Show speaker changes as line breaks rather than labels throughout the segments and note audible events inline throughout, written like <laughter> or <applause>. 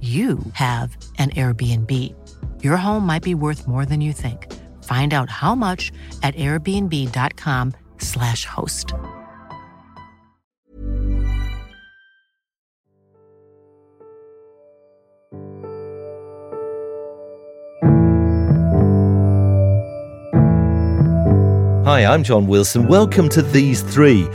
you have an Airbnb. Your home might be worth more than you think. Find out how much at airbnb.com/slash host.
Hi, I'm John Wilson. Welcome to These Three,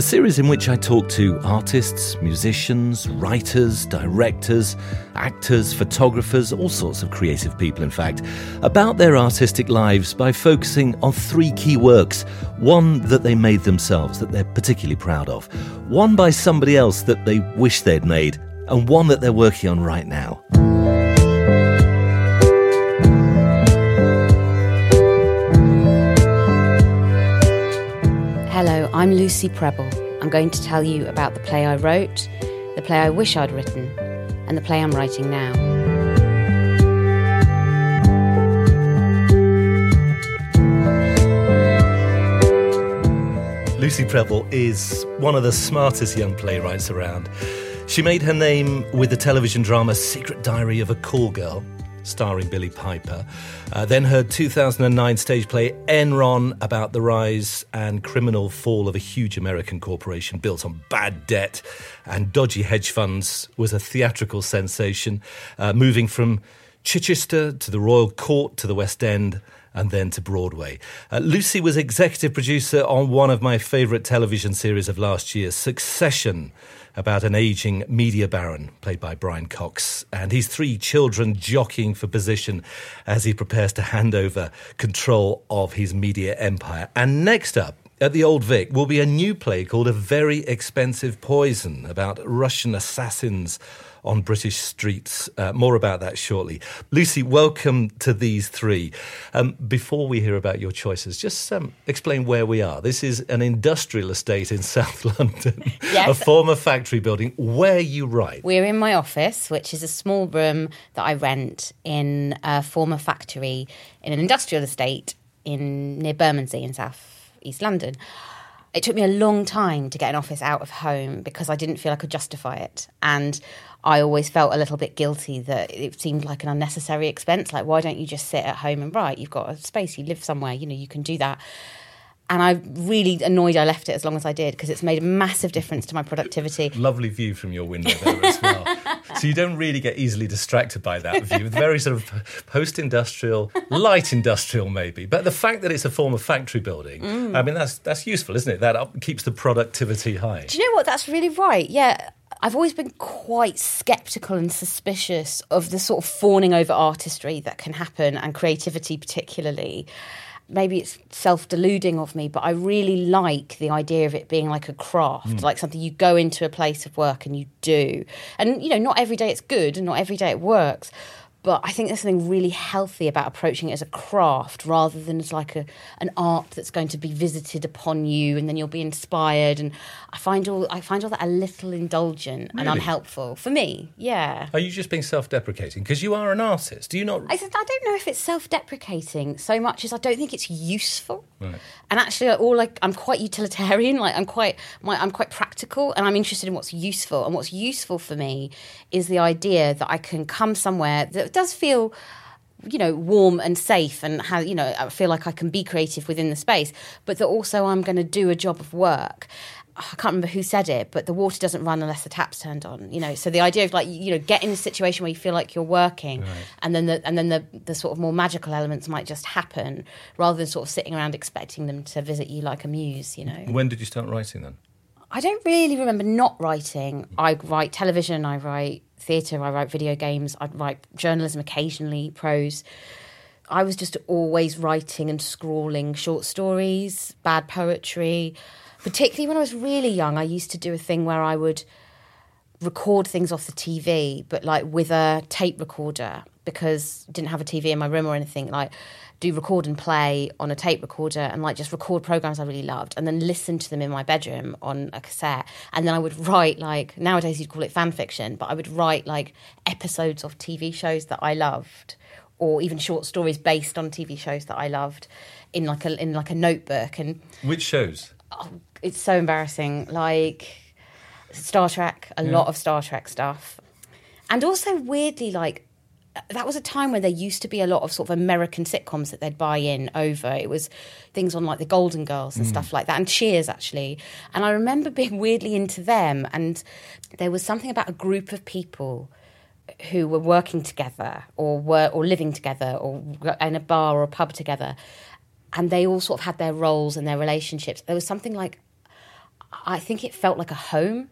a series in which I talk to artists, musicians, writers, directors, actors, photographers, all sorts of creative people, in fact, about their artistic lives by focusing on three key works one that they made themselves, that they're particularly proud of, one by somebody else that they wish they'd made, and one that they're working on right now.
I'm Lucy Prebble. I'm going to tell you about the play I wrote, the play I wish I'd written, and the play I'm writing now.
Lucy Prebble is one of the smartest young playwrights around. She made her name with the television drama Secret Diary of a Call Girl, starring Billie Piper. Uh, then her 2009 stage play Enron about the rise and criminal fall of a huge American corporation built on bad debt and dodgy hedge funds was a theatrical sensation, uh, moving from Chichester to the Royal Court to the West End and then to Broadway. Uh, Lucy was executive producer on one of my favourite television series of last year, Succession about an aging media baron, played by Brian Cox, and his three children jockeying for position as he prepares to hand over control of his media empire. And next up, at the Old Vic will be a new play called A Very Expensive Poison about Russian assassins on British streets. Uh, more about that shortly. Lucy, welcome to these three. Um, before we hear about your choices, just um, explain where we are. This is an industrial estate in <laughs> South London, yes. a former factory building where you write.
We're in my office, which is a small room that I rent in a former factory in an industrial estate in near Bermondsey in South East London it took me a long time to get an office out of home because I didn't feel I could justify it. And I always felt a little bit guilty that it seemed like an unnecessary expense. Like, why don't you just sit at home and write? You've got a space, you live somewhere, you know, you can do that. And I really annoyed I left it as long as I did because it's made a massive difference to my productivity.
Lovely view from your window there as well. <laughs> so you don't really get easily distracted by that view. Very sort of post-industrial, light industrial maybe. But the fact that it's a form of factory building, mm. I mean, that's that's useful, isn't it? That up, keeps the productivity high.
Do you know what? That's really right. Yeah. I've always been quite skeptical and suspicious of the sort of fawning over artistry that can happen and creativity, particularly. Maybe it's self deluding of me, but I really like the idea of it being like a craft, mm. like something you go into a place of work and you do. And, you know, not every day it's good and not every day it works but I think there's something really healthy about approaching it as a craft rather than as like a an art that's going to be visited upon you and then you'll be inspired. And I find all I find all that a little indulgent really? and unhelpful for me. Yeah.
Are you just being self-deprecating because you are an artist? Do you not?
I, I don't know if it's self-deprecating so much as I don't think it's useful. Right. And actually, all like I'm quite utilitarian. <laughs> Like I'm quite my, I'm quite practical, and I'm interested in what's useful. And what's useful for me is the idea that I can come somewhere that does feel you know warm and safe and how you know I feel like I can be creative within the space but that also I'm going to do a job of work I can't remember who said it, but the water doesn't run unless the tap's turned on. You know, so the idea of like you know get in a situation where you feel like you're working, right. and then the and then the the sort of more magical elements might just happen rather than sort of sitting around expecting them to visit you like a muse. You know.
When did you start writing then?
I don't really remember not writing. I write television, I write theatre, I write video games, I write journalism occasionally, prose. I was just always writing and scrawling short stories, bad poetry. Particularly when I was really young, I used to do a thing where I would record things off the TV, but like with a tape recorder because I didn't have a TV in my room or anything. Like do record and play on a tape recorder and like just record programs I really loved and then listen to them in my bedroom on a cassette. And then I would write like nowadays you'd call it fan fiction, but I would write like episodes of TV shows that I loved or even short stories based on TV shows that I loved in like a in like a notebook and
which shows
oh, it's so embarrassing like Star Trek a yeah. lot of Star Trek stuff and also weirdly like that was a time when there used to be a lot of sort of American sitcoms that they'd buy in over. It was things on like the Golden Girls and mm. stuff like that, and Cheers actually. And I remember <laughs> being weirdly into them, and there was something about a group of people who were working together or were or living together or in a bar or a pub together and they all sort of had their roles and their relationships there was something like i think it felt like a home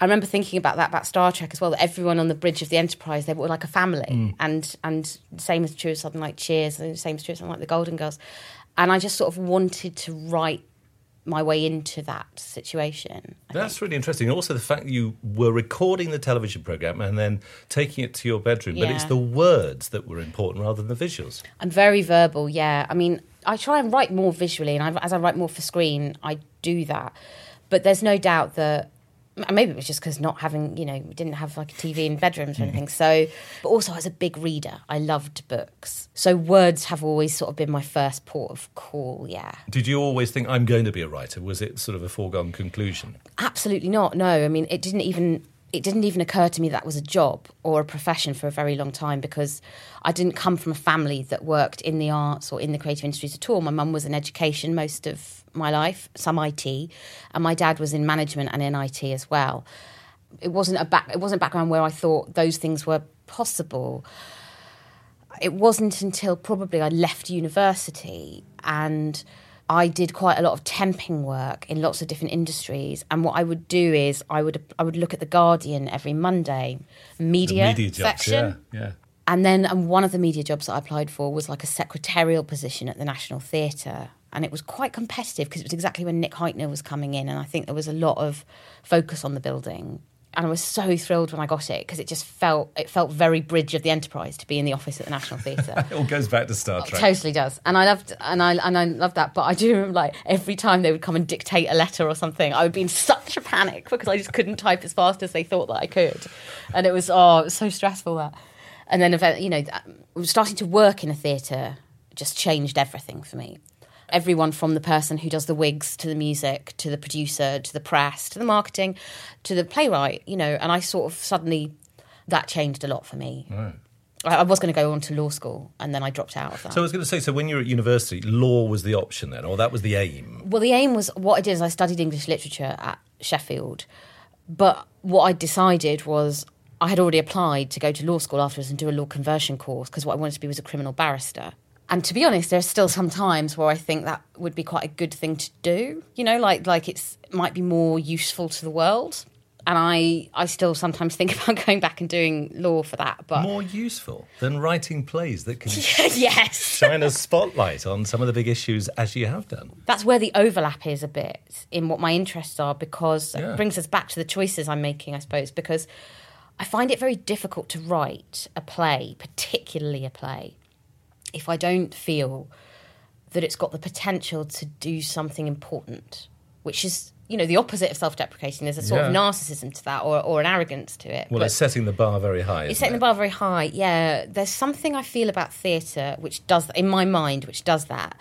i remember thinking about that about star trek as well that everyone on the bridge of the enterprise they were like a family mm. and and same is true of something like cheers and same is true of something like the golden girls and i just sort of wanted to write my way into that situation.
I That's think. really interesting. Also, the fact that you were recording the television program and then taking it to your bedroom, yeah. but it's the words that were important rather than the visuals.
I'm very verbal, yeah. I mean, I try and write more visually, and I, as I write more for screen, I do that. But there's no doubt that maybe it was just because not having, you know, we didn't have like a TV in bedrooms or mm-hmm. anything. So, but also as a big reader, I loved books. So words have always sort of been my first port of call. Yeah.
Did you always think I'm going to be a writer? Was it sort of a foregone conclusion?
Absolutely not. No, I mean, it didn't even it didn't even occur to me that was a job or a profession for a very long time because I didn't come from a family that worked in the arts or in the creative industries at all. My mum was in education most of my life, some IT, and my dad was in management and in IT as well. It wasn't a back it wasn't a background where I thought those things were possible. It wasn't until probably I left university and I did quite a lot of temping work in lots of different industries, and what I would do is I would I would look at the Guardian every Monday, media,
media jobs,
section,
yeah, yeah.
And then um, one of the media jobs that I applied for was like a secretarial position at the National Theatre, and it was quite competitive because it was exactly when Nick Hytner was coming in, and I think there was a lot of focus on the building and I was so thrilled when I got it because it just felt it felt very bridge of the enterprise to be in the office at the National Theatre. <laughs>
it all goes back to Star Trek.
It totally does, and I loved and I and I loved that. But I do remember like every time they would come and dictate a letter or something, I would be in such a panic because I just couldn't type as fast as they thought that I could, and it was oh, it was so stressful that. And then, you know, starting to work in a theatre just changed everything for me everyone from the person who does the wigs to the music to the producer to the press to the marketing to the playwright, you know, and I sort of suddenly that changed a lot for me. Right. I was going to go on to law school and then I dropped out of that.
So I was going to say, so when you were at university, law was the option then, or that was the aim?
Well, the aim was what I did is I studied English literature at Sheffield. But what I decided was I had already applied to go to law school afterwards and do a law conversion course because what I wanted to be was a criminal barrister. And to be honest, there's still some times where I think that would be quite a good thing to do. You know, like like it's it might be more useful to the world. And I, I still sometimes think <laughs> about going back and doing law for that. But
more useful than writing plays that can <laughs>
yes <laughs>
shine a spotlight on some of the big issues as you have done.
That's where the overlap is a bit in what my interests are because yeah. it brings us back to the choices I'm making, I suppose. Because I find it very difficult to write a play, particularly a play, if I don't feel that it's got the potential to do something important, which is you know the opposite of self-deprecating. There's a sort yeah. of narcissism to that, or, or an arrogance to it.
Well, but it's setting the bar very high.
It's setting
it?
the bar very high. Yeah, there's something I feel about theatre which does in my mind, which does that.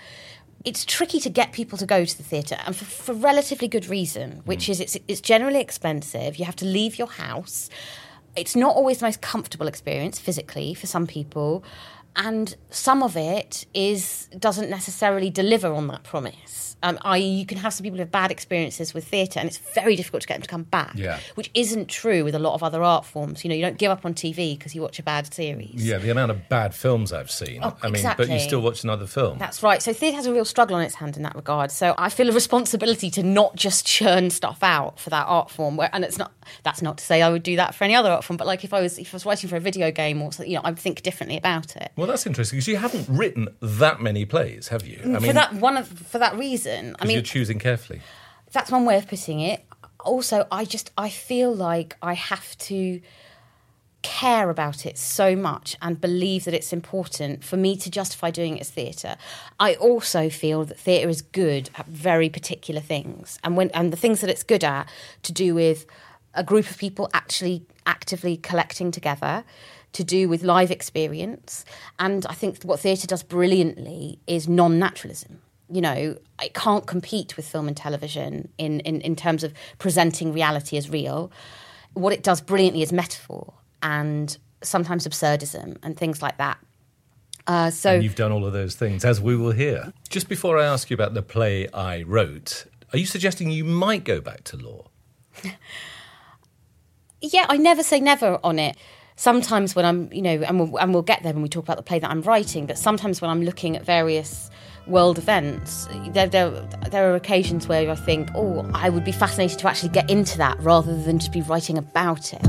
It's tricky to get people to go to the theatre, and for, for relatively good reason, which mm. is it's it's generally expensive. You have to leave your house. It's not always the most comfortable experience physically for some people and some of it is doesn't necessarily deliver on that promise. Um, i.e., you can have some people who have bad experiences with theatre, and it's very difficult to get them to come back.
Yeah.
Which isn't true with a lot of other art forms. You know, you don't give up on TV because you watch a bad series.
Yeah, the amount of bad films I've seen.
Oh,
I mean, but you
exactly.
still watch another film.
That's right. So theatre has a real struggle on its hand in that regard. So I feel a responsibility to not just churn stuff out for that art form. Where, and it's not. That's not to say I would do that for any other art form. But like if I was if I was writing for a video game or something, you know, I'd think differently about it.
well, that's interesting because you haven't written that many plays, have you? I mean,
for that one of for that reason, I
'cause
mean,
you're choosing carefully.
that's one way of putting it. Also, I just I feel like I have to care about it so much and believe that it's important for me to justify doing it as theatre. I also feel that theatre is good at very particular things, and when and the things that it's good at to do with a group of people actually actively collecting together. To do with live experience. And I think what theatre does brilliantly is non naturalism you know, it can't compete with film and television in, in, in terms of presenting reality as real. What it does brilliantly is metaphor and sometimes absurdism and things like that. Uh, so
And you've done all of those things, as we will hear. Just before I ask you about the play I wrote, are you suggesting you might go back to law? <laughs>
yeah, I never say never on it. Sometimes when I'm, you know, and we'll, and we'll get there when we talk about the play that I'm writing, but sometimes when I'm looking at various world events, there, there, there are occasions where I think, oh, I would be fascinated to actually get into that rather than just be writing about it.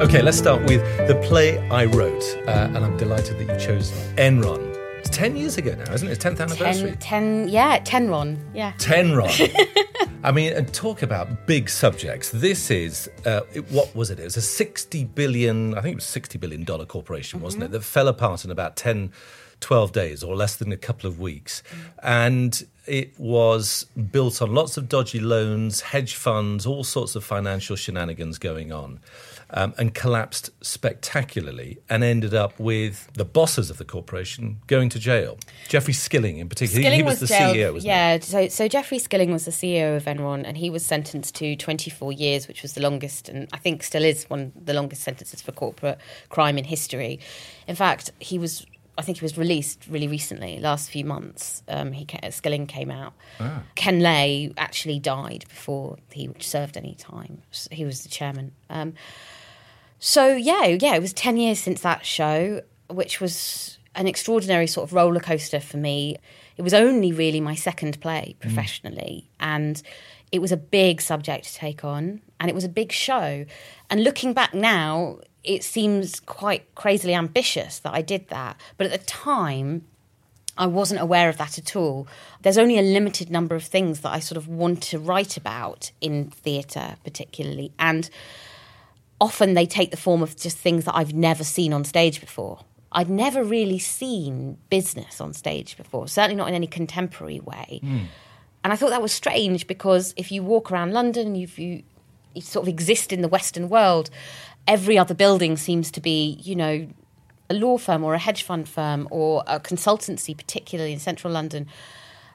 Okay, let's start with the play I wrote, uh, and I'm delighted that you chose Enron. It's 10 years ago now, isn't it? It's 10th anniversary.
Ten, ten, yeah, Tenron, yeah.
Tenron. <laughs> I mean, and talk about big subjects. This is, uh, it- what was it? It was a 60 billion, I think it was 60 billion dollar corporation, wasn't it? That fell apart in about 10, 12 days or less than a couple of weeks. And it was built on lots of dodgy loans, hedge funds, all sorts of financial shenanigans going on. Um, and collapsed spectacularly and ended up with the bosses of the corporation going to jail. Jeffrey Skilling, in particular, he- he was, the
jailed-
CEO, wasn't he?
yeah, so so Jeffrey Skilling was the CEO of Enron, and he was sentenced to 24 years, which was the longest, and I think still is one of the longest sentences for corporate crime in history. In fact, he was. I think he was released really recently, last few months. Um, he Skilling came out.
Ah.
Ken Lay actually died before he served any time. He was the chairman. Um, so yeah, yeah, it was ten years since that show, which was an extraordinary sort of roller coaster for me. It was only really my second play mm. professionally, and it was a big subject to take on, and it was a big show. And looking back now, it seems quite crazily ambitious that I did that, but at the time. I wasn't aware of that at all. There's only a limited number of things that I sort of want to write about in theatre, particularly. And often they take the form of just things that I've never seen on stage before. I'd never really seen business on stage before, certainly not in any contemporary way. Hmm. And I thought that was strange because if you walk around London, if you, you sort of exist in the Western world, every other building seems to be, you know, a law firm or a hedge fund firm or a consultancy, particularly in central London,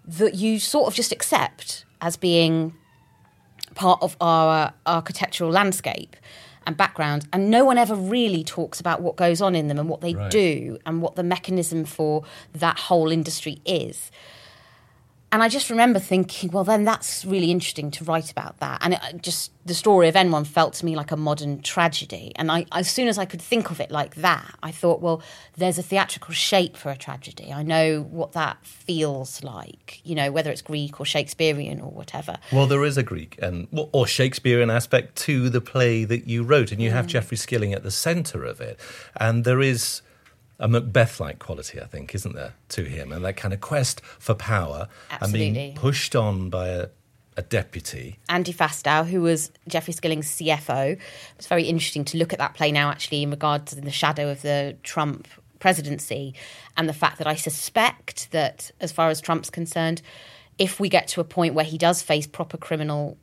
that you sort of just accept as being part of our architectural landscape and background. And no one ever really talks about what goes on in them and what they
Right.
do and what the mechanism for that whole industry is. And I just remember thinking, well, then that's really interesting to write about that. And it, uh, just the story of Enron felt to me like a modern tragedy. And I, as soon as I could think of it like that, I thought, well, there's a theatrical shape for a tragedy. I know what that feels like, you know, whether it's Greek or Shakespearean or whatever.
Well, there is a Greek and or Shakespearean aspect to the play that you wrote, and you
Mm.
have Jeffrey Skilling at the centre of it, and there is a Macbeth-like quality, I think, isn't there, to him, and that kind of quest for power and being pushed on by a, a deputy.
Andy Fastow, who was Jeffrey Skilling's CFO. It's very interesting to look at that play now, actually, in regard to the shadow of the Trump presidency and the fact that I suspect that, as far as Trump's concerned, if we get to a point where he does face proper criminal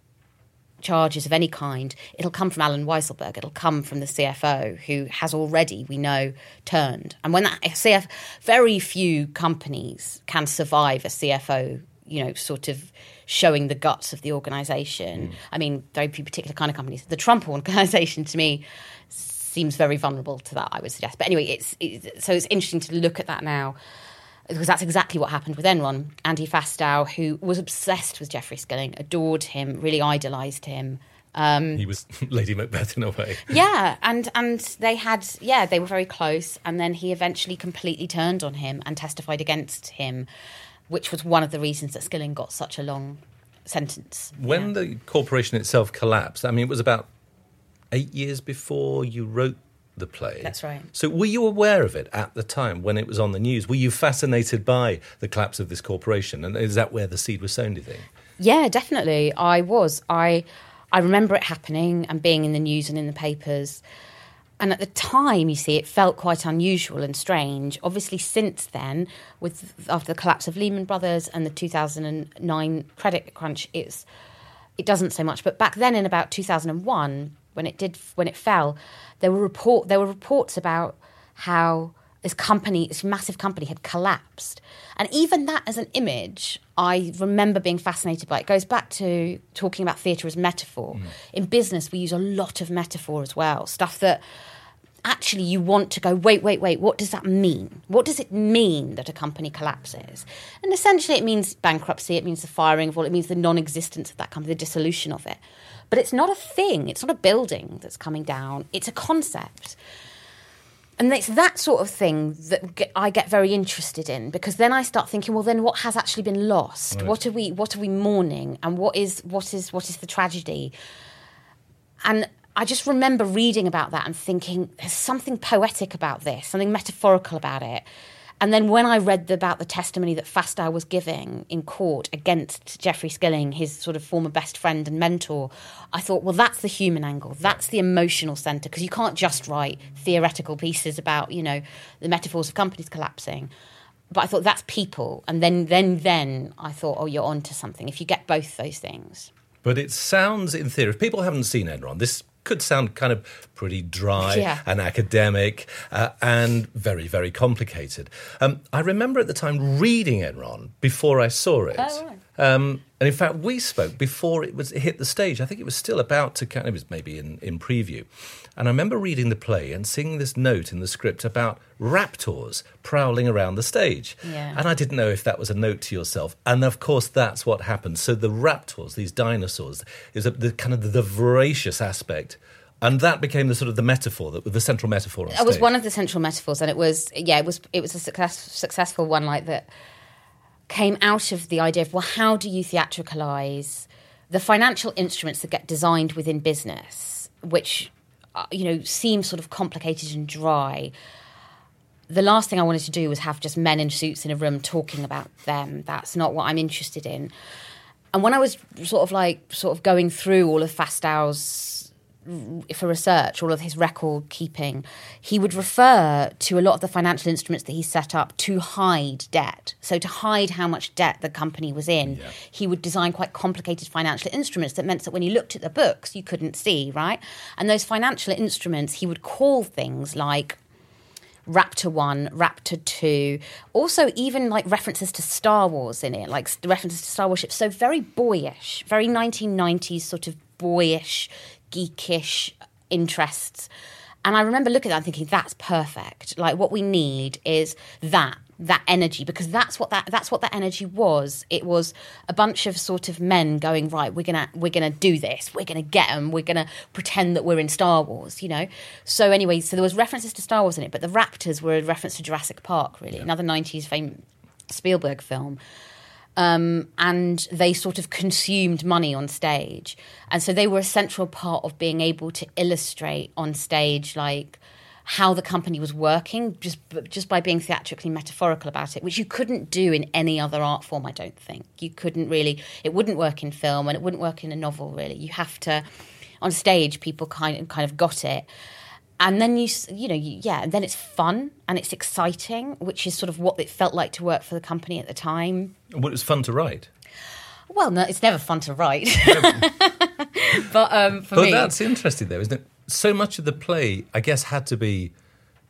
charges of any kind, it'll come from Allen Weisselberg. It'll come from the CFO, who has already, we know, turned. And when that CF, very few companies can survive a CFO, you know, sort of showing the guts of the organization. Hmm. I mean, very few particular kind of companies. The Trump organization to me seems very vulnerable to that, I would suggest. But anyway, it's, it's so it's interesting to look at that now because that's exactly what happened with Enron. Andy Fastow, who was obsessed with Jeffrey Skilling, adored him, really idolized him. Um,
he was <laughs> Lady Macbeth in a way.
yeah, and and they had yeah they were very close, and then he eventually completely turned on him and testified against him, which was one of the reasons that Skilling got such a long sentence.
When
Yeah.
the corporation itself collapsed, I mean, it was about eight years before you wrote the play.
That's right.
So, were you aware of it at the time when it was on the news? Were you fascinated by the collapse of this corporation? And is that where the seed was sown, do you think?
Yeah, definitely. I was. I I remember it happening and being in the news and in the papers. And at the time, you see, it felt quite unusual and strange. Obviously, since then, with after the collapse of Lehman Brothers and the 2009 credit crunch, it's it doesn't so much. But back then, in about 2001, when it did when it fell, there were report there were reports about how this company, this massive company, had collapsed, and even that as an image, I remember being fascinated by. It. Goes back to talking about theatre as metaphor. Mm. In business, we use a lot of metaphor as well, stuff that actually you want to go wait wait wait what does that mean? What does it mean that a company collapses? And essentially it means bankruptcy it means the firing of all it means the non-existence of that company the dissolution of it but it's not a thing it's not a building that's coming down it's a concept and it's that sort of thing that I get very interested in because then I start thinking, well, then what has actually been lost? What are we? What are we mourning? And what is what is what is the tragedy? And I just remember reading about that and thinking, there's something poetic about this, something metaphorical about it. And then when I read about the testimony that Fastow was giving in court against Jeffrey Skilling, his sort of former best friend and mentor, I thought, well, that's the human angle. That's the emotional centre because you can't just write theoretical pieces about, you know, the metaphors of companies collapsing. But I thought that's people. And then, then, then I thought, oh, you're onto something if you get both those things.
But it sounds, in theory, if people haven't seen Enron, this could sound kind of pretty dry
Yeah.
and academic uh, and very, very complicated. Um, I remember at the time reading Enron before I saw it.
Oh, right.
Um, and in fact, we spoke before it was it hit the stage. I think it was still about to kind of, it was maybe in, in preview. And I remember reading the play and seeing this note in the script about raptors prowling around the stage.
Yeah.
And I didn't know if that was a note to yourself. And of course, that's what happened. So the raptors, these dinosaurs, is a, the kind of the, voracious aspect. And that became the sort of the metaphor, the, the central metaphor. On
It was one of the central metaphors, and it was yeah, it was it was a success, successful one like that came out of the idea of well, how do you theatricalize the financial instruments that get designed within business, which uh, you know seem sort of complicated and dry. The last thing I wanted to do was have just men in suits in a room talking about them. That's not what I'm interested in. And when I was sort of like sort of going through all of Fastow's for research, all of his record keeping, he would refer to a lot of the financial instruments that he set up to hide debt. So, to hide how much debt the company was in, he would design quite complicated financial instruments that meant that when you looked at the books, you couldn't see, right? And those financial instruments, he would call things like Raptor 1, Raptor 2, also even like references to Star Wars in it, like references to Star Wars ships. So very boyish, very 1990s sort of boyish, geekish interests. And I remember looking at that and thinking, that's perfect. Like what we need is that that energy. Because that's what that that's what that energy was. It was a bunch of sort of men going right we're gonna we're gonna do this. We're gonna get them we're gonna pretend that we're in star wars you know? So anyway so there was references to star wars in it but the raptors were a reference to jurassic park really another 90s fame spielberg film um, and they sort of consumed money on stage. And so they were a central part of being able to illustrate on stage, like how the company was working, just just by being theatrically metaphorical about it, which you couldn't do in any other art form. I don't think you couldn't really. It wouldn't work in film, and it wouldn't work in a novel. Really, you have to on stage. People kind of kind of got it and then you you know you, yeah and then it's fun and it's exciting which is sort of what it felt like to work for the company at the time
Well, it was fun to write.
well no it's never fun to write <laughs> <laughs> but um for
But
me
that's interesting, though, isn't it? So much of the play, I guess, had to be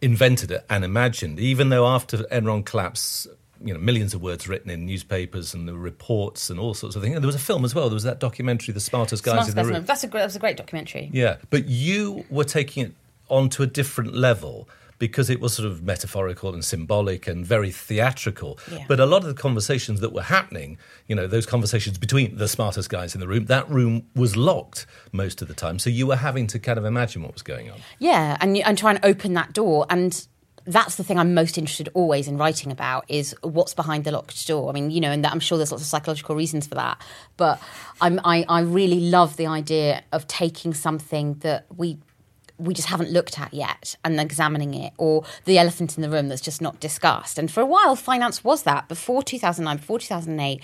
invented and imagined, even though after Enron collapse, you know millions of words written in newspapers and the reports and all sorts of things. And there was a film as well. There was that documentary, "The Smartest Guys
Smartest
in the Room."
That's a great, that was a great documentary.
Yeah, but you were taking it onto a different level because it was sort of metaphorical and symbolic and very theatrical.
Yeah.
But a lot of the conversations that were happening, you know, those conversations between the smartest guys in the room, that room was locked most of the time. So you were having to kind of imagine what was going on.
Yeah, and and try and open that door and. That's the thing I'm most interested always in writing about is what's behind the locked door. I mean, you know, and that, I'm sure there's lots of psychological reasons for that, but I'm, I, I really love the idea of taking something that we we just haven't looked at yet and examining it, or the elephant in the room that's just not discussed. And for a while, finance was that. Before 2009, before 2008,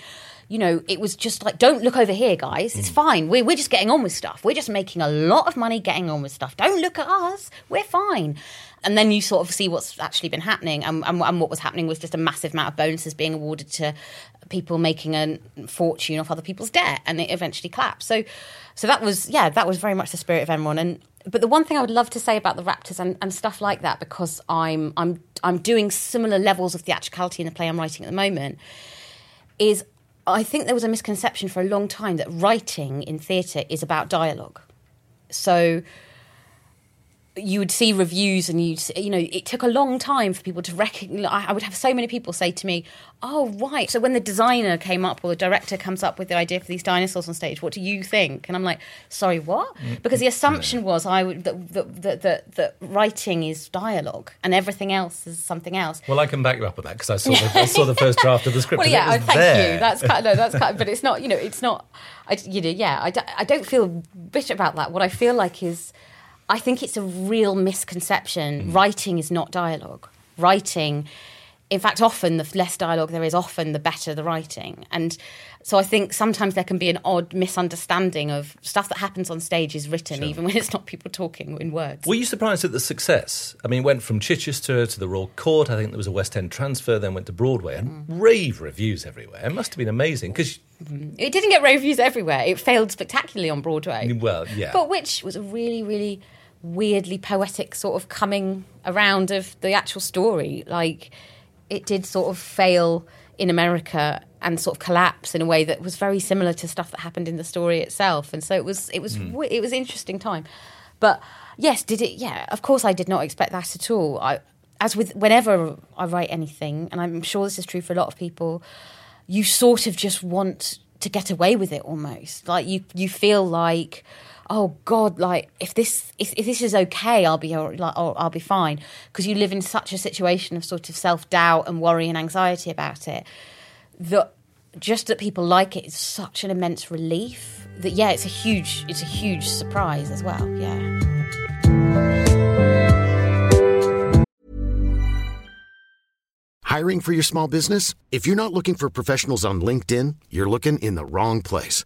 you know, it was just like, don't look over here, guys. It's mm. fine. We're, we're just getting on with stuff. We're just making a lot of money getting on with stuff. Don't look at us. We're fine. And then you sort of see what's actually been happening. And, and, and what was happening was just a massive amount of bonuses being awarded to people making a fortune off other people's debt. And it eventually collapsed. So, so that was, yeah, that was very much the spirit of Enron. And but the one thing I would love to say about the Raptors and, and stuff like that, because I'm I'm I'm doing similar levels of theatricality in the play I'm writing at the moment, is I think there was a misconception for a long time that writing in theatre is about dialogue. So you would see reviews and you'd you know it took a long time for people to recognize I would have so many people say to me oh right so when the designer came up or the director comes up with the idea for these dinosaurs on stage what do you think and I'm like sorry what mm, because the assumption was I would that that, that, that writing is dialogue and everything else is something else
Well, I can back you up on that because I saw the, I saw the <laughs> first draft of the script.
well, yeah, thank
there.
you. That's kind of, no, that's kind of, but it's not, you know, it's not, I, you know, yeah, I, don't- I don't feel bitter about that. What I feel like is, I think it's a real misconception. Writing is not dialogue. Writing, in fact, often the less dialogue there is, often the better the writing. And so I think sometimes there can be an odd misunderstanding of stuff that happens on stage is written, even when it's not people talking in words.
Were you surprised at the success? I mean, it went from Chichester to the Royal Court. I think there was a West End transfer, then went to Broadway, and
Mm.
rave reviews everywhere. It must have been amazing because,
It didn't get rave reviews everywhere. It failed spectacularly on Broadway.
well, yeah.
But which was a really, really weirdly poetic sort of coming around of the actual story. Like it did sort of fail in America and sort of collapse in a way that was very similar to stuff that happened in the story itself. And so it was it was hmm. w it was interesting time. But yes, did it? Yeah, of course I did not expect that at all. I as with whenever I write anything, and I'm sure this is true for a lot of people, you sort of just want to get away with it almost. Like you you feel like oh god like if this if, if this is okay i'll be like i'll be fine because you live in such a situation of sort of self-doubt and worry and anxiety about it that just that people like it is such an immense relief that yeah it's a huge it's a huge surprise as well yeah
Hiring for your small business? If you're not looking for professionals on LinkedIn, you're looking in the wrong place.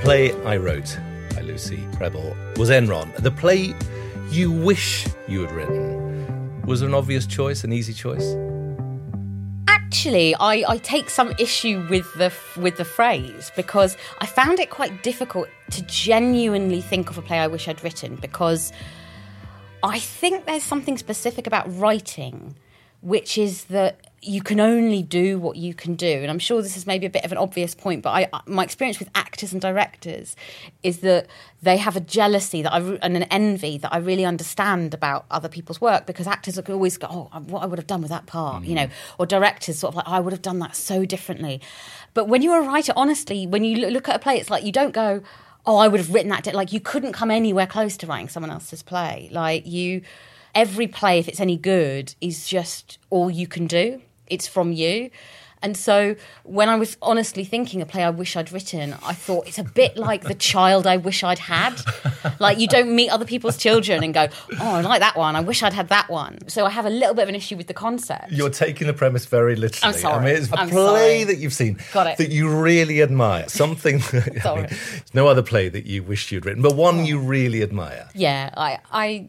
Play I wrote by Lucy Prebble was Enron. The play you wish you had written was an obvious choice, an easy choice.
Actually, I, I take some issue with the with the phrase because I found it quite difficult to genuinely think of a play I wish I'd written because I think there's something specific about writing, which is that you can only do what you can do. And I'm sure this is maybe a bit of an obvious point, but I, my experience with actors and directors is that they have a jealousy that I, and an envy that I really understand about other people's work because actors are always go, oh, what I would have done with that part, mm. you know, or directors sort of like, I would have done that so differently. But when you're a writer, honestly, when you look at a play, it's like you don't go, oh, I would have written that. Like you couldn't come anywhere close to writing someone else's play. Like you, every play, if it's any good, is just all you can do. It's from you. And so when I was honestly thinking a play I wish I'd written, I thought it's a bit like the child I wish I'd had. like you don't meet other people's children and go, oh, I like that one. I wish I'd had that one. So I have a little bit of an issue with the concept.
You're taking the premise very literally.
I'm sorry.
I mean, it's a
I'm
play
sorry.
that you've seen
Got it.
that you really admire. Something. <laughs> That, I mean, there's no other play that you wish you'd written, but one you really admire.
Yeah, I, I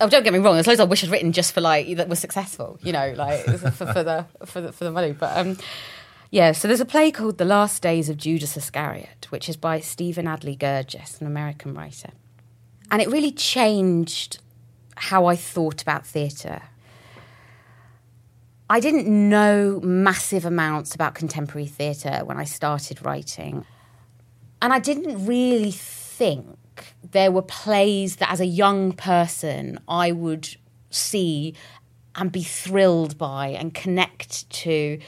Oh, don't get me wrong. There's loads I wish I'd written just for like that was successful. You know, like <laughs> for, for the for the for the money. But um, yeah. So there's a play called The Last Days of Judas Iscariot, which is by Stephen Adly Guirgis, an American writer, and it really changed how I thought about theatre. I didn't know massive amounts about contemporary theatre when I started writing, and I didn't really think there were plays that as a young person I would see and be thrilled by and connect to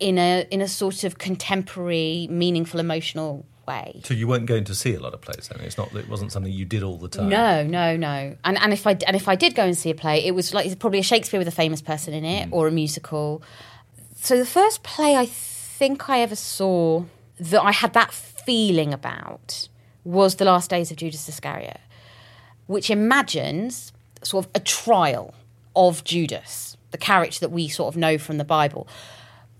in a in a sort of contemporary, meaningful, emotional way.
So you weren't going to see a lot of plays then. It's not. It wasn't something you did all the time.
No, no, no. And and if I and if I did go and see a play, it was like it's probably a Shakespeare with a famous person in it mm. or a musical. So the first play I think I ever saw that I had that feeling about was The Last Days of Judas Iscariot, which imagines sort of a trial of Judas, the character that we sort of know from the Bible.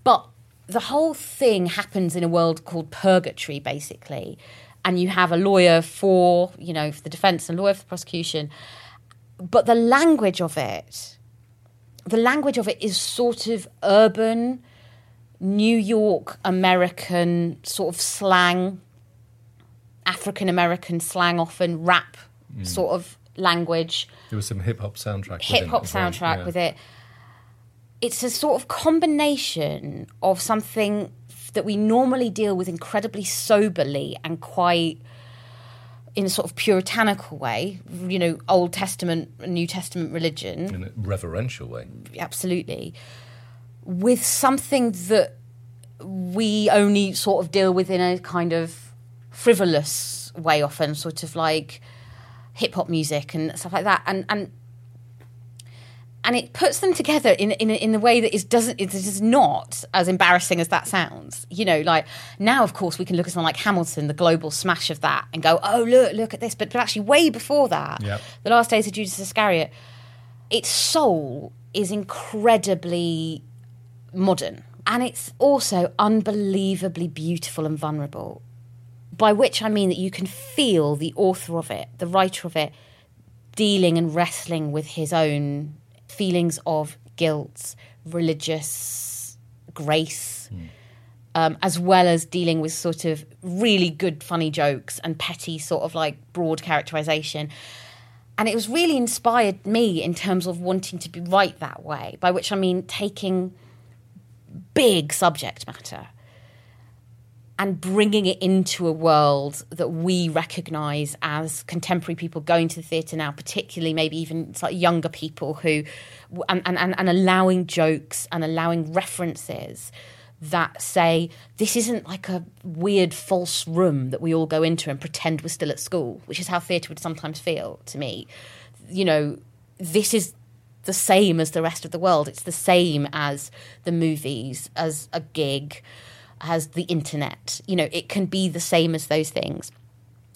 But the whole thing happens in a world called purgatory, basically. And you have a lawyer for, you know, for the defense and lawyer for the prosecution. But the language of it, the language of it is sort of urban, New York American sort of slang African American slang, often rap mm. sort of language.
There was some hip hop soundtrack.
Hip hop soundtrack yeah. with it. It's a sort of combination of something that we normally deal with incredibly soberly and quite in a sort of puritanical way, you know, Old Testament, New Testament religion.
In a reverential way.
Absolutely. With something that we only sort of deal with in a kind of frivolous way often, sort of like hip hop music and stuff like that, and and and it puts them together in in in the way that is doesn't it is not as embarrassing as that sounds. You know, like now, of course, we can look at something like Hamilton, the global smash of that, and go, oh look, look at this. But, but actually, way before that,
yep.
the last days of Judas Iscariot, its soul is incredibly modern. And it's also unbelievably beautiful and vulnerable by which I mean that you can feel the author of it, the writer of it, dealing and wrestling with his own feelings of guilt, religious grace, mm. um, as well as dealing with sort of really good, funny jokes and petty, sort of like broad characterization. And it was really inspired me in terms of wanting to be write that way, by which I mean taking big subject matter and bringing it into a world that we recognise as contemporary people going to the theatre now, particularly maybe even like younger people who, and, and, and allowing jokes and allowing references that say this isn't like a weird false room that we all go into and pretend we're still at school, which is how theatre would sometimes feel to me. You know, this is the same as the rest of the world. It's the same as the movies, as a gig has the internet. You know, it can be the same as those things.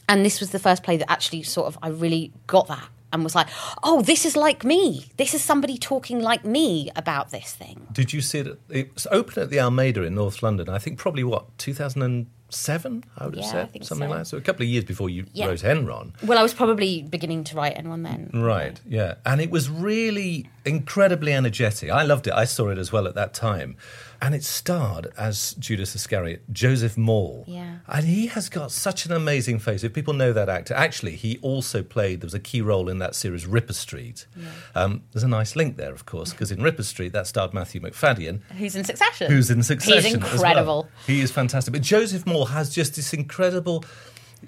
And this was the first play that actually sort of I really got that and was like, oh, this is like me. This is somebody talking like me about this thing.
Did you see it? It was open at the Almeida in North London. I think probably what 2007. I would have
Yeah,
said, something
so.
like that. So a couple of years before you
Yeah.
wrote Enron.
Well, I was probably beginning to write Enron then.
Right, yeah. And it was really incredibly energetic. I loved it. I saw it as well at that time. And it starred as Judas Iscariot, Joseph Mawle.
Yeah.
And he has got such an amazing face. If people know that actor, actually, he also played, there was a key role in that series, Ripper Street. Um, there's a nice link there, of course, because in Ripper Street, that starred Matthew Macfadyen.
Who's in Succession?
Who's in Succession?
He's
as well.
incredible.
He is fantastic. But Joseph Mawle has just this incredible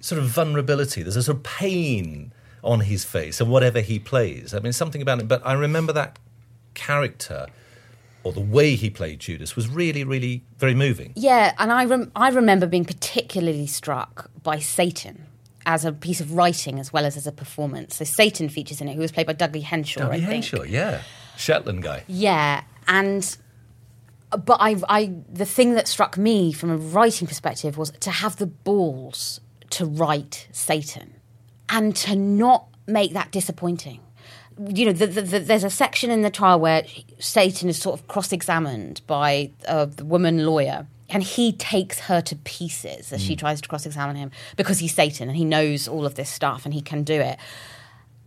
sort of vulnerability. There's a sort of pain on his face and whatever he plays. I mean, something about it. But I remember that character or the way he played Judas was really, really very moving.
Yeah, and I rem- I remember being particularly struck by Satan as a piece of writing as well as as a performance. So Satan features in it, who was played by Dudley Henshall. Think.
Henshall, yeah. Shetland guy.
Yeah, and but I, I, the thing that struck me from a writing perspective was to have the balls to write Satan and to not make that disappointing. You know, the, the, the, there's a section in the trial where Satan is sort of cross-examined by uh, the woman lawyer. And he takes her to pieces as she tries to cross examine him because he's Satan and he knows all of this stuff and he can do it.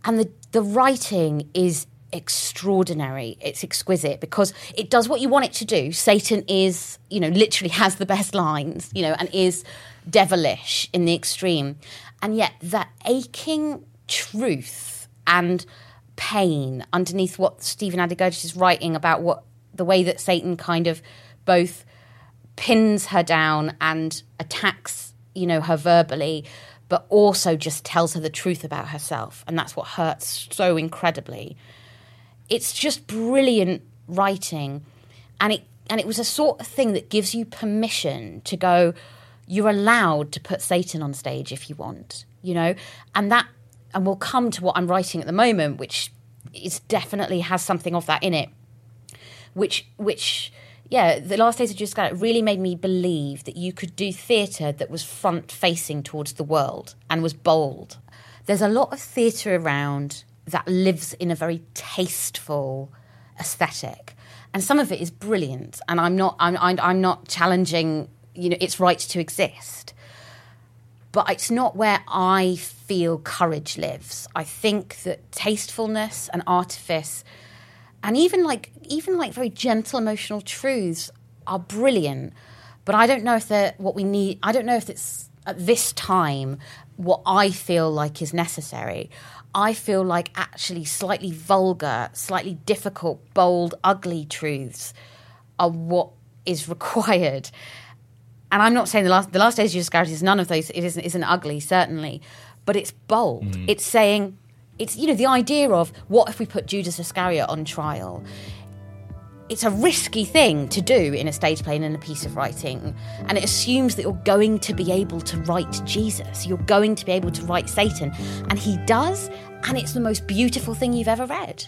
And the the writing is extraordinary. It's exquisite because it does what you want it to do. Satan is you know literally has the best lines you know and is devilish in the extreme. And yet that aching truth and pain underneath what stephen Adly Guirgis is writing about what the way that satan kind of both pins her down and attacks, you know, her verbally, but also just tells her the truth about herself. And that's what hurts so incredibly. It's just brilliant writing. And it and it was a sort of thing that gives you permission to go, you're allowed to put Satan on stage if you want, you know? And that and we'll come to what I'm writing at the moment, which is definitely has something of that in it which which yeah the last days of Judas Iscariot really made me believe that you could do theatre that was front facing towards the world and was bold. There's a lot of theatre around that lives in a very tasteful aesthetic and some of it is brilliant and i'm not i'm i'm, I'm not challenging you know its right to exist. But it's not where I feel courage lives. I think that tastefulness and artifice and even like even like very gentle emotional truths are brilliant. But I don't know if they're what we need I don't know if it's at this time what I feel like is necessary. I feel like actually slightly vulgar, slightly difficult, bold, ugly truths are what is <laughs> required and I'm not saying the last the last days of Judas is none of those. It isn't, isn't ugly, certainly, but it's bold. Hmm. It's saying, it's you know the idea of what if we put Judas Iscariot on trial. It's a risky thing to do in a stage play and in a piece of writing, and it assumes that you're going to be able to write Jesus. You're going to be able to write Satan, and he does, and it's the most beautiful thing you've ever read.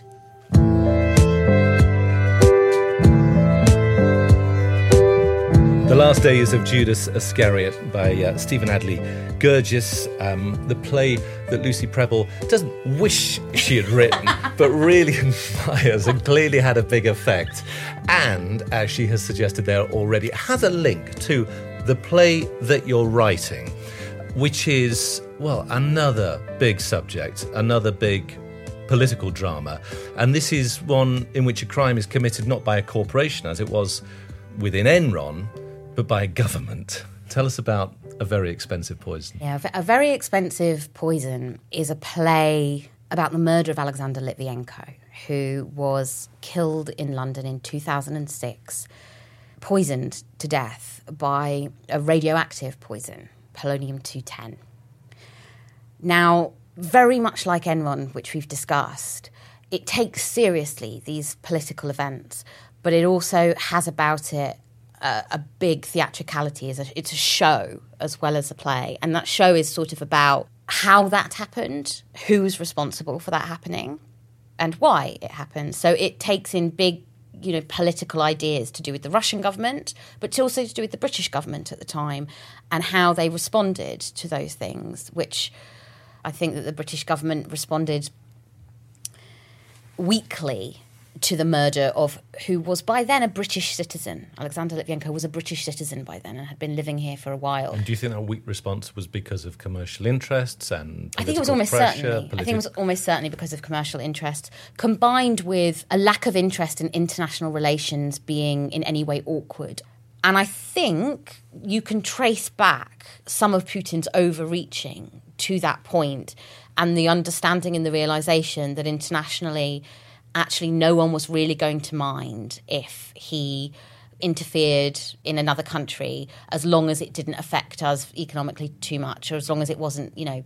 The Last Days of Judas Iscariot by uh, Stephen Adly Guirgis, um, the play that Lucy Prebble doesn't wish she had written, <laughs> but really <laughs> admires and clearly had a big effect. And, as she has suggested there already, has a link to the play that you're writing, which is, well, another big subject, another big political drama. And this is one in which a crime is committed not by a corporation, as it was within Enron, but by a government. Tell us about A Very Expensive Poison.
Yeah, a very expensive poison is a play about the murder of Alexander Litvinenko, who was killed in London in 2006, poisoned to death by a radioactive poison, polonium 210. Now, very much like Enron, which we've discussed, it takes seriously these political events, but it also has about it a, a big theatricality. It's a, it's a show as well as a play, and that show is sort of about how that happened, who's responsible for that happening, and why it happened. So it takes in big you know political ideas to do with the Russian government, but also to do with the British government at the time and how they responded to those things, which I think that the British government responded weakly to the murder of who was by then a British citizen. Alexander Litvinenko was a British citizen by then and had been living here for a while.
And do you think that weak response was because of commercial interests and
I think it was almost
pressure,
certainly. I think it was almost certainly because of commercial interests, combined with a lack of interest in international relations being in any way awkward. And I think you can trace back some of Putin's overreaching to that point and the understanding and the realization that internationally, actually, no one was really going to mind if he interfered in another country as long as it didn't affect us economically too much or as long as it wasn't, you know,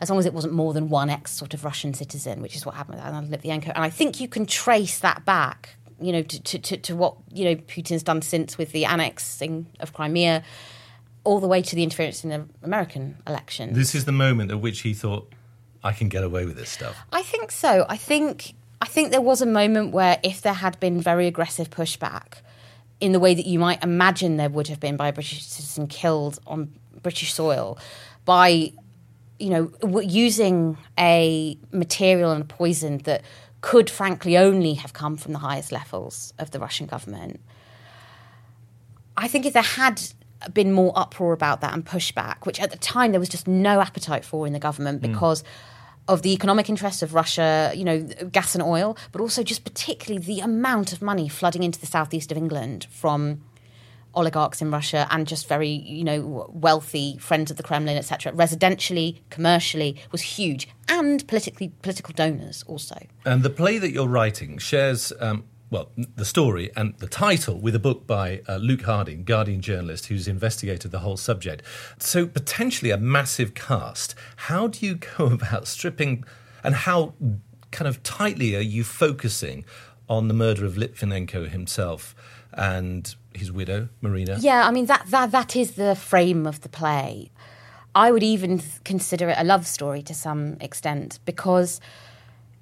as long as it wasn't more than one ex sort of Russian citizen, which is what happened with Anna Litvinenko. And I think you can trace that back, you know, to, to, to, to what, you know, Putin's done since with the annexing of Crimea, all the way to the interference in the American election.
This is the moment at which he thought, I can get away with this stuff.
I think so. I think I think there was a moment where if there had been very aggressive pushback in the way that you might imagine there would have been by a British citizen killed on British soil by you know using a material and a poison that could frankly only have come from the highest levels of the Russian government. I think if there had been more uproar about that and pushback, which at the time there was just no appetite for in the government mm. because of the economic interests of Russia, you know, gas and oil, but also just particularly the amount of money flooding into the southeast of England from oligarchs in Russia and just very, you know, wealthy friends of the Kremlin, etc. Residentially, commercially, was huge, and politically, political donors also.
And the play that you're writing shares, um, well, the story and the title with a book by uh, Luke Harding, Guardian journalist, who's investigated the whole subject. So, potentially a massive cast. How do you go <laughs> about stripping, and how kind of tightly are you focusing on the murder of Litvinenko himself and his widow, Marina?
Yeah, I mean that that that is the frame of the play. I would even consider it a love story to some extent because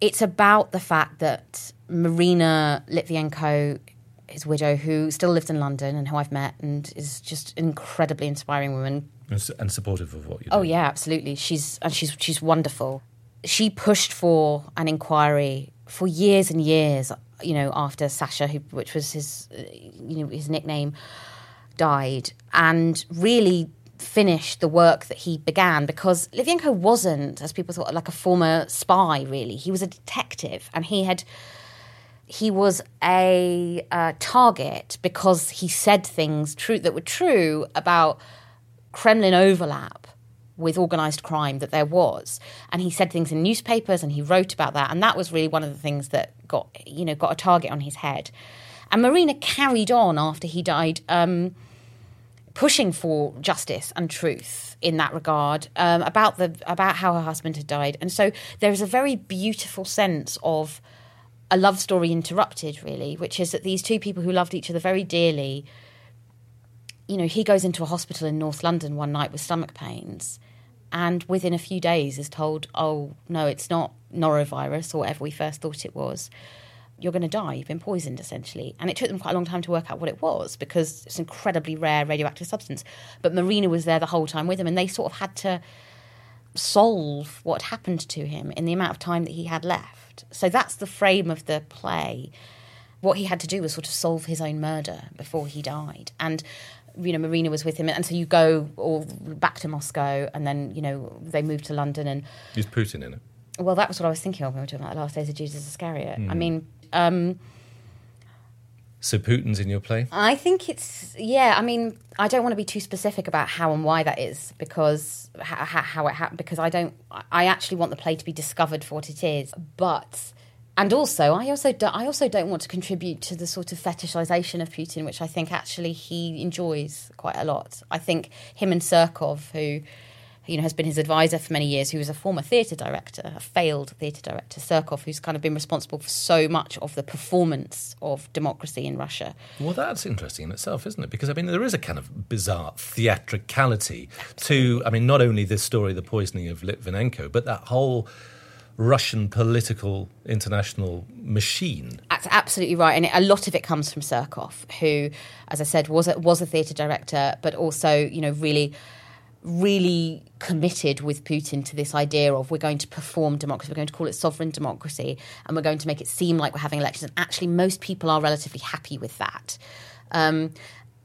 it's about the fact that Marina Litvinenko, his widow, who still lives in London and who I've met and is just an incredibly inspiring woman.
And supportive of what you're
Oh yeah, absolutely. She's and she's she's wonderful. She pushed for an inquiry for years and years. You know, after Sasha, who, which was his, you know, his nickname, died, and really finished the work that he began because Litvinenko wasn't, as people thought, like a former spy. Really, he was a detective, and he had he was a uh, target because he said things true that were true about Kremlin overlap with organized crime that there was. And he said things in newspapers and he wrote about that. And that was really one of the things that got you know got a target on his head. And Marina carried on after he died um, pushing for justice and truth in that regard um, about the about how her husband had died. And so there is a very beautiful sense of a love story interrupted really which is that these two people who loved each other very dearly you know, he goes into a hospital in North London one night with stomach pains, and within a few days is told, "Oh no, it's not norovirus or whatever we first thought it was. You're going to die. You've been poisoned, essentially." And it took them quite a long time to work out what it was because it's an incredibly rare radioactive substance. But Marina was there the whole time with him, and they sort of had to solve what happened to him in the amount of time that he had left. So that's the frame of the play. What he had to do was sort of solve his own murder before he died. And you know, Marina was with him, and so you go all back to Moscow, and then you know they moved to London, and
Is Putin in it?
well, that was what I was thinking of when we were talking about the last days of Judas Iscariot. I mean, um,
So Putin's in your play?
I think it's yeah. I mean, I don't want to be too specific about how and why that is because how, how it happened. Because I don't. I actually want the play to be discovered for what it is. But and also, I also don't, I also don't want to contribute to the sort of fetishization of Putin, which I think actually he enjoys quite a lot. I think him and Surkov, who you know has been his advisor for many years, who was a former theatre director, a failed theatre director, Surkov, who's kind of been responsible for so much of the performance of democracy in Russia.
Well, that's interesting in itself, isn't it? Because, I mean, there is a kind of bizarre theatricality to, I mean, not only this story, the poisoning of Litvinenko, but that whole Russian political international machine.
That's absolutely right, and a lot of it comes from Surkov, who, as I said, was a, was a theatre director, but also, you know, really really committed with Putin to this idea of we're going to perform democracy, we're going to call it sovereign democracy, and we're going to make it seem like we're having elections. And actually, most people are relatively happy with that. Um,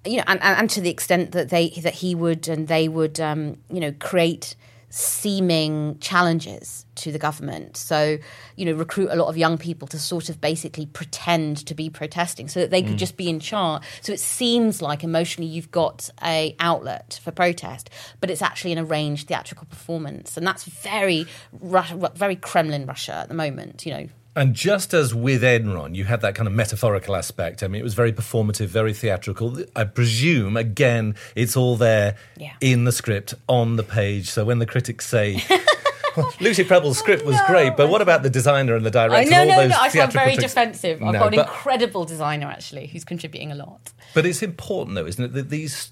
you know, and, and, and, to the extent that they that he would and they would, um, you know, create seeming challenges to the government. So, you know, recruit a lot of young people to sort of basically pretend to be protesting so that they could mm. just be in charge. So it seems like emotionally you've got a outlet for protest, but it's actually an arranged theatrical performance. And that's very very Kremlin Russia at the moment, you know.
And just as with Enron, you had that kind of metaphorical aspect. I mean, it was very performative, very theatrical. I presume, again, it's all there yeah. in the script, on the page. So when the critics say, <laughs> well, Lucy Prebble's script was no. great, but what about the designer and the director?
Oh, no, no,
no,
I sound very tricks? defensive. I've no, got an but, incredible designer, actually, who's contributing a lot.
But it's important, though, isn't it, that these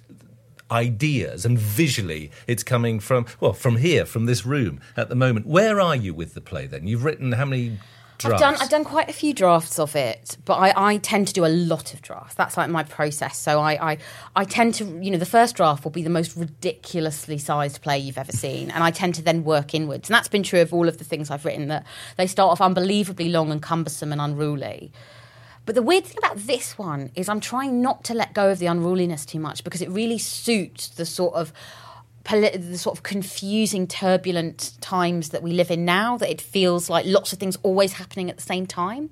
ideas and visually it's coming from well from here from this room at the moment where are you with the play then you've written how many.
I've done I've done quite a few drafts of it, but I, I tend to do a lot of drafts. That's like my process. So I, I I tend to you know the first draft will be the most ridiculously sized play you've ever seen, and I tend to then work inwards. And that's been true of all of the things I've written. That they start off unbelievably long and cumbersome and unruly. But the weird thing about this one is I'm trying not to let go of the unruliness too much because it really suits the sort of the sort of confusing, turbulent times that we live in now, that it feels like lots of things always happening at the same time.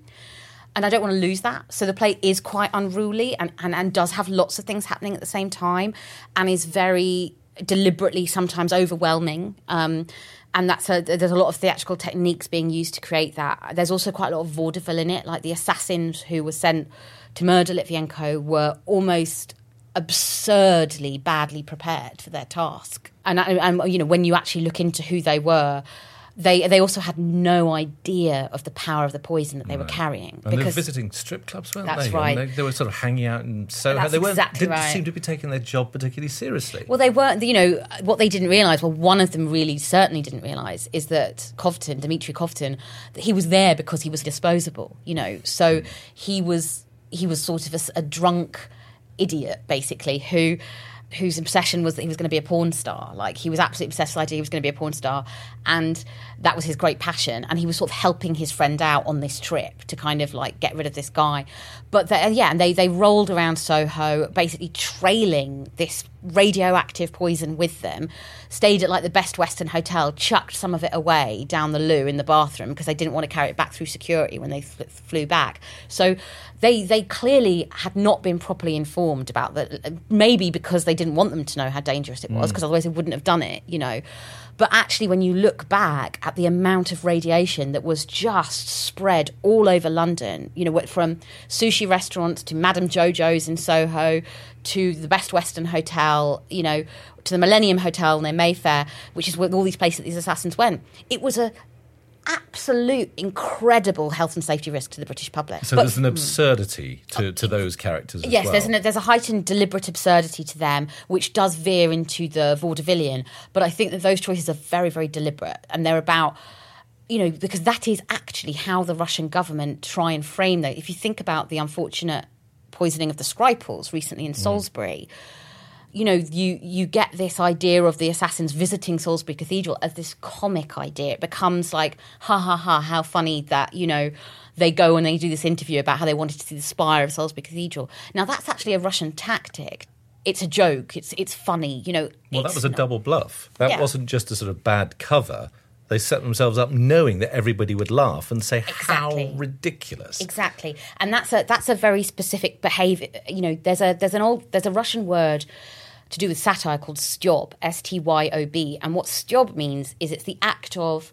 And I don't want to lose that. So the play is quite unruly and, and, and does have lots of things happening at the same time and is very deliberately sometimes overwhelming. Um, and that's a, there's a lot of theatrical techniques being used to create that. There's also quite a lot of vaudeville in it, like the assassins who were sent to murder Litvinenko were almost absurdly badly prepared for their task. And, and you know, when you actually look into who they were, they they also had no idea of the power of the poison that they right. were carrying.
And they were visiting strip clubs, weren't
that's
they?
right.
They, they, were sort of hanging out in Soho.
That's
they weren't,
exactly
didn't
right.
seem to be taking their job particularly seriously.
Well, they weren't. You know, what they didn't realise, well, one of them really certainly didn't realise, is that Kovtun, Dmitry Kovtun, that he was there because he was disposable. You know, so mm. he was he was sort of a, a drunk idiot, basically, who whose obsession was that he was going to be a porn star. Like he was absolutely obsessed with the idea he was going to be a porn star, and that was his great passion. And he was sort of helping his friend out on this trip to kind of like get rid of this guy. But the, yeah, and they they rolled around Soho, basically trailing this radioactive poison with them. Stayed at like the Best Western Hotel, chucked some of it away down the loo in the bathroom because they didn't want to carry it back through security when they flew back. So they they clearly had not been properly informed about that. Maybe because they didn't want them to know how dangerous it was, because mm. otherwise they wouldn't have done it. You know. But actually, when you look back at the amount of radiation that was just spread all over London, you know, from sushi restaurants to Madame Jojo's in Soho to the Best Western Hotel, you know, to the Millennium Hotel near Mayfair, which is where all these places these assassins went. It was a absolute incredible health and safety risk to the British public.
So but, there's an absurdity to, to those characters
yes,
well.
there's, an, there's a heightened deliberate absurdity to them, which does veer into the vaudevillian. But I think that those choices are very, very deliberate, and they're about you know, because that is actually how the Russian government try and frame that. If you think about the unfortunate poisoning of the Skripals recently in mm. You know, you you get this idea of the assassins visiting Salisbury Cathedral as this comic idea. It becomes like, ha ha ha, how funny that you know they go and they do this interview about how they wanted to see the spire of Salisbury Cathedral. Now that's actually a Russian tactic. It's a joke. It's it's funny. You know.
Well, that was a double bluff. That yeah. wasn't just a sort of bad cover. They set themselves up knowing that everybody would laugh and say exactly. how ridiculous.
Exactly, and that's a that's a very specific behavior. You know, there's a there's an old there's a Russian word to do with satire called styob, S T Y O B. And what styob means is it's the act of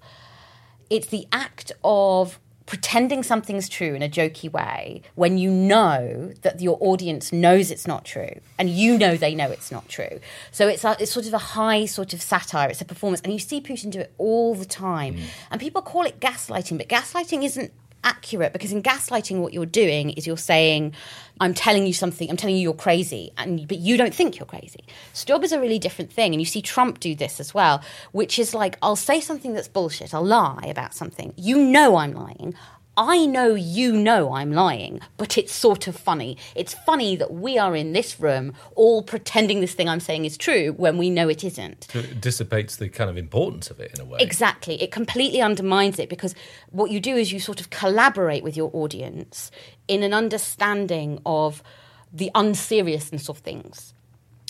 it's the act of pretending something's true in a jokey way when you know that your audience knows it's not true and you know they know it's not true. So it's a, it's sort of a high sort of satire. It's a performance, and you see Putin do it all the time. Mm. And people call it gaslighting, but gaslighting isn't accurate because in gaslighting what you're doing is you're saying i'm telling you something i'm telling you you're crazy and but you don't think you're crazy. Styob is a really different thing and you see trump do this as well which is like i'll say something that's bullshit i'll lie about something. You know i'm lying I know you know I'm lying, but it's sort of funny. It's funny that we are in this room all pretending this thing I'm saying is true when we know it isn't.
So it dissipates the kind of importance of it in a way.
Exactly. It completely undermines it because what you do is you sort of collaborate with your audience in an understanding of the unseriousness of things.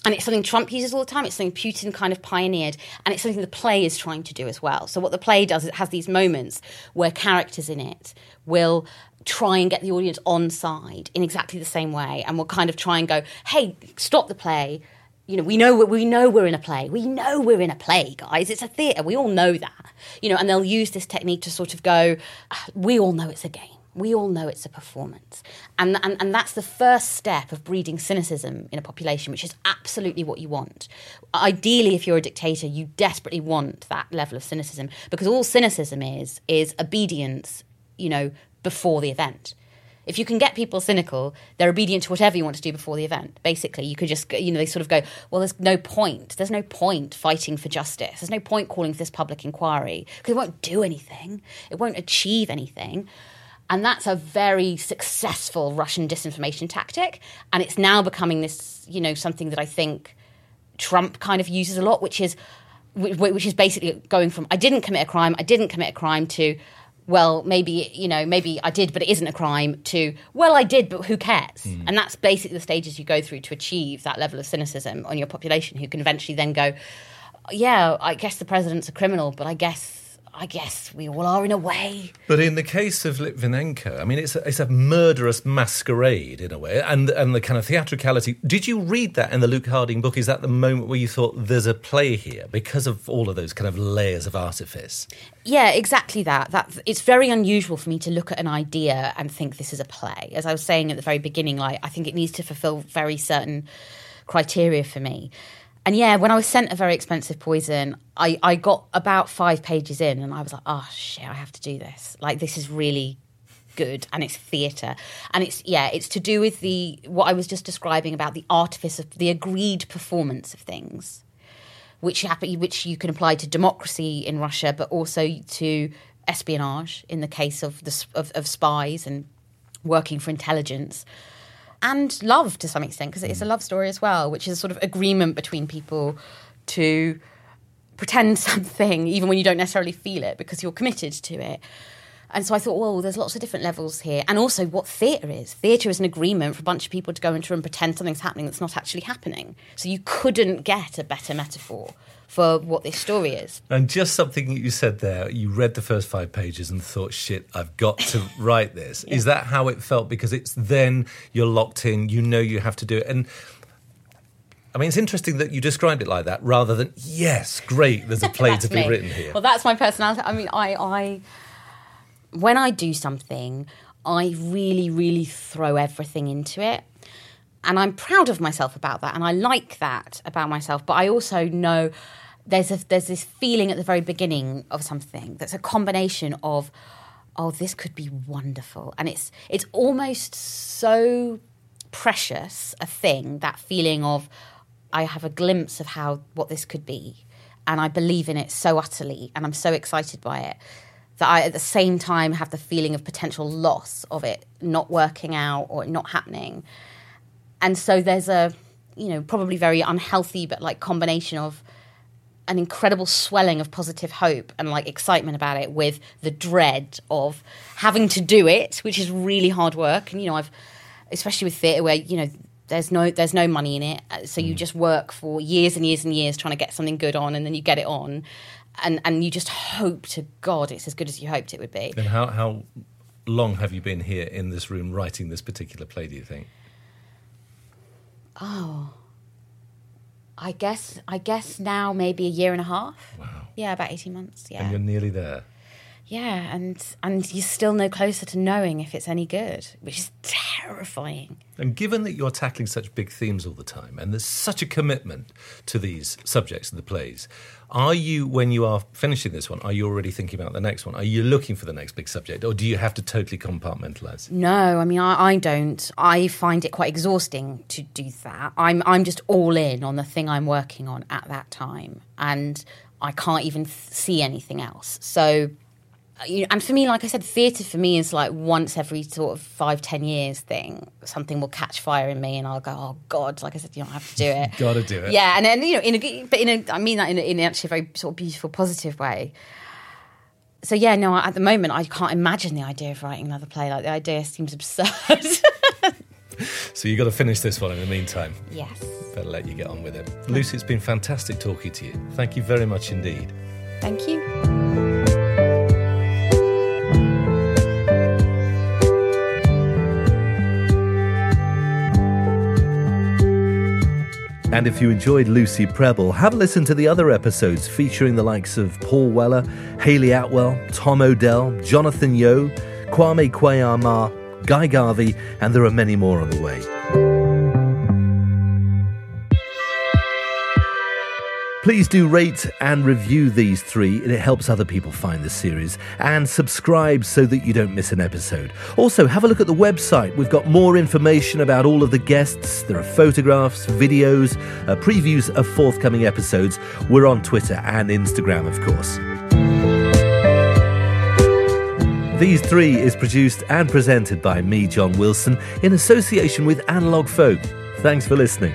And it's something Trump uses all the time. It's something Putin kind of pioneered. And it's something the play is trying to do as well. So, what the play does, it has these moments where characters in it will try and get the audience on side in exactly the same way. And will kind of try and go, hey, stop the play. You know, we know we know we're in a play. We know we're in a play, guys. It's a theatre. We all know that. You know, and they'll use this technique to sort of go, "Ah, we all know it's a game we all know it's a performance. And, and, and that's the first step of breeding cynicism in a population, which is absolutely what you want. Ideally, if you're a dictator, you desperately want that level of cynicism because all cynicism is, is obedience, you know, before the event. If you can get people cynical, they're obedient to whatever you want to do before the event. Basically, you could just, you know, they sort of go, well, there's no point. There's no point fighting for justice. There's no point calling for this public inquiry because it won't do anything. It won't achieve anything. And that's a very successful Russian disinformation tactic. And it's now becoming this, you know, something that I think Trump kind of uses a lot, which is which is basically going from I didn't commit a crime, I didn't commit a crime to well, maybe you know, maybe I did, but it isn't a crime. To well, I did, but who cares? Hmm. And that's basically the stages you go through to achieve that level of cynicism on your population, who can eventually then go, yeah, I guess the president's a criminal, but I guess I guess we all are in a way.
But in the case of Litvinenko, I mean, it's a, it's a murderous masquerade in a way, and and the kind of theatricality. Did you read that in the Luke Harding book? Is that the moment where you thought there's a play here because of all of those kind of layers of artifice?
Yeah, exactly that. That it's very unusual for me to look at an idea and think this is a play. As I was saying at the very beginning, like I think it needs to fulfil very certain criteria for me. And yeah, when I was sent a very expensive poison, I, I got about five pages in and I was like, oh shit, I have to do this. Like this is really good and it's theatre. And it's yeah, it's to do with the what I was just describing about the artifice of the agreed performance of things which happen, which you can apply to democracy in Russia, but also to espionage in the case of the of, of spies and working for intelligence, and love to some extent because it's a mm. love story as well, which is a sort of agreement between people to pretend <laughs> something even when you don't necessarily feel it because you're committed to it. And so I thought, well, there's lots of different levels here. And also what theatre is. Theatre is an agreement for a bunch of people to go into and pretend something's happening that's not actually happening. So you couldn't get a better metaphor for what this story is.
And just something that you said there, you read the first five pages and thought, shit, I've got to <laughs> write this. Is that how it felt? Because it's then you're locked in, you know you have to do it. And I mean, it's interesting that you described it like that rather than, yes, great, there's a <laughs> play to be
me.
written here.
Well, that's my personality. I mean, I, I, when I do something, I really, really throw everything into it. And I'm proud of myself about that. And I like that about myself. But I also know there's, a, there's this feeling at the very beginning of something that's a combination of, oh, this could be wonderful. And it's, it's almost so precious a thing, that feeling of, I have a glimpse of how what this could be, and I believe in it so utterly, and I'm so excited by it that I at the same time have the feeling of potential loss of it not working out or not happening, and so there's a you know probably very unhealthy but like combination of an incredible swelling of positive hope and like excitement about it with the dread of having to do it which is really hard work. And you know I've especially with theatre where you know there's no there's no money in it. Uh, so you just work for years and years and years trying to get something good on and then you get it on. And and you just hope to god it's as good as you hoped it would be.
And how, how long have you been here in this room writing this particular play, do you think? Oh.
i guess i guess now maybe a year and a half
Wow.
yeah about 18 months Yeah.
And you're nearly there.
Yeah and and you're still no closer to knowing if it's any good which is terrifying
And given that you're tackling such big themes all the time, and there's such a commitment to these subjects in the plays, are you, when you are finishing this one, are you already thinking about the next one? Are you looking for the next big subject, or do you have to totally compartmentalize?
No, I mean I, I don't. I find it quite exhausting to do that. I'm I'm just all in on the thing I'm working on at that time, and I can't even see anything else. So Uh, you know, and for me, like I said, theatre for me is like once every sort of five, ten years thing. Something will catch fire in me, and I'll go, "Oh God!" Like I said, you don't have to do it. <laughs>
Got to do it.
Yeah, and then you know, in a but in a, I mean that in, a, in actually a very sort of beautiful, positive way. So yeah, no, at the moment I can't imagine the idea of writing another play. Like the idea seems absurd. <laughs>
so you've got to finish this one in the meantime.
Yes.
Better let you get on with it. Lucy, it's been fantastic talking to you. Thank you very much indeed.
Thank you.
And if you enjoyed Lucy Prebble, have a listen to the other episodes featuring the likes of Paul Weller, Hayley Atwell, Tom Odell, Jonathan Yeo, Kwame Kwei-Armah, Guy Garvey, and there are many more on the way. Please do rate and review these three. It helps other people find the series. And subscribe so that you don't miss an episode. Also, have a look at the website. We've got more information about all of the guests. There are photographs, videos, uh, previews of forthcoming episodes. We're on Twitter and Instagram, of course. These Three is produced and presented by me, John Wilson, in association with Analog Folk. Thanks for listening.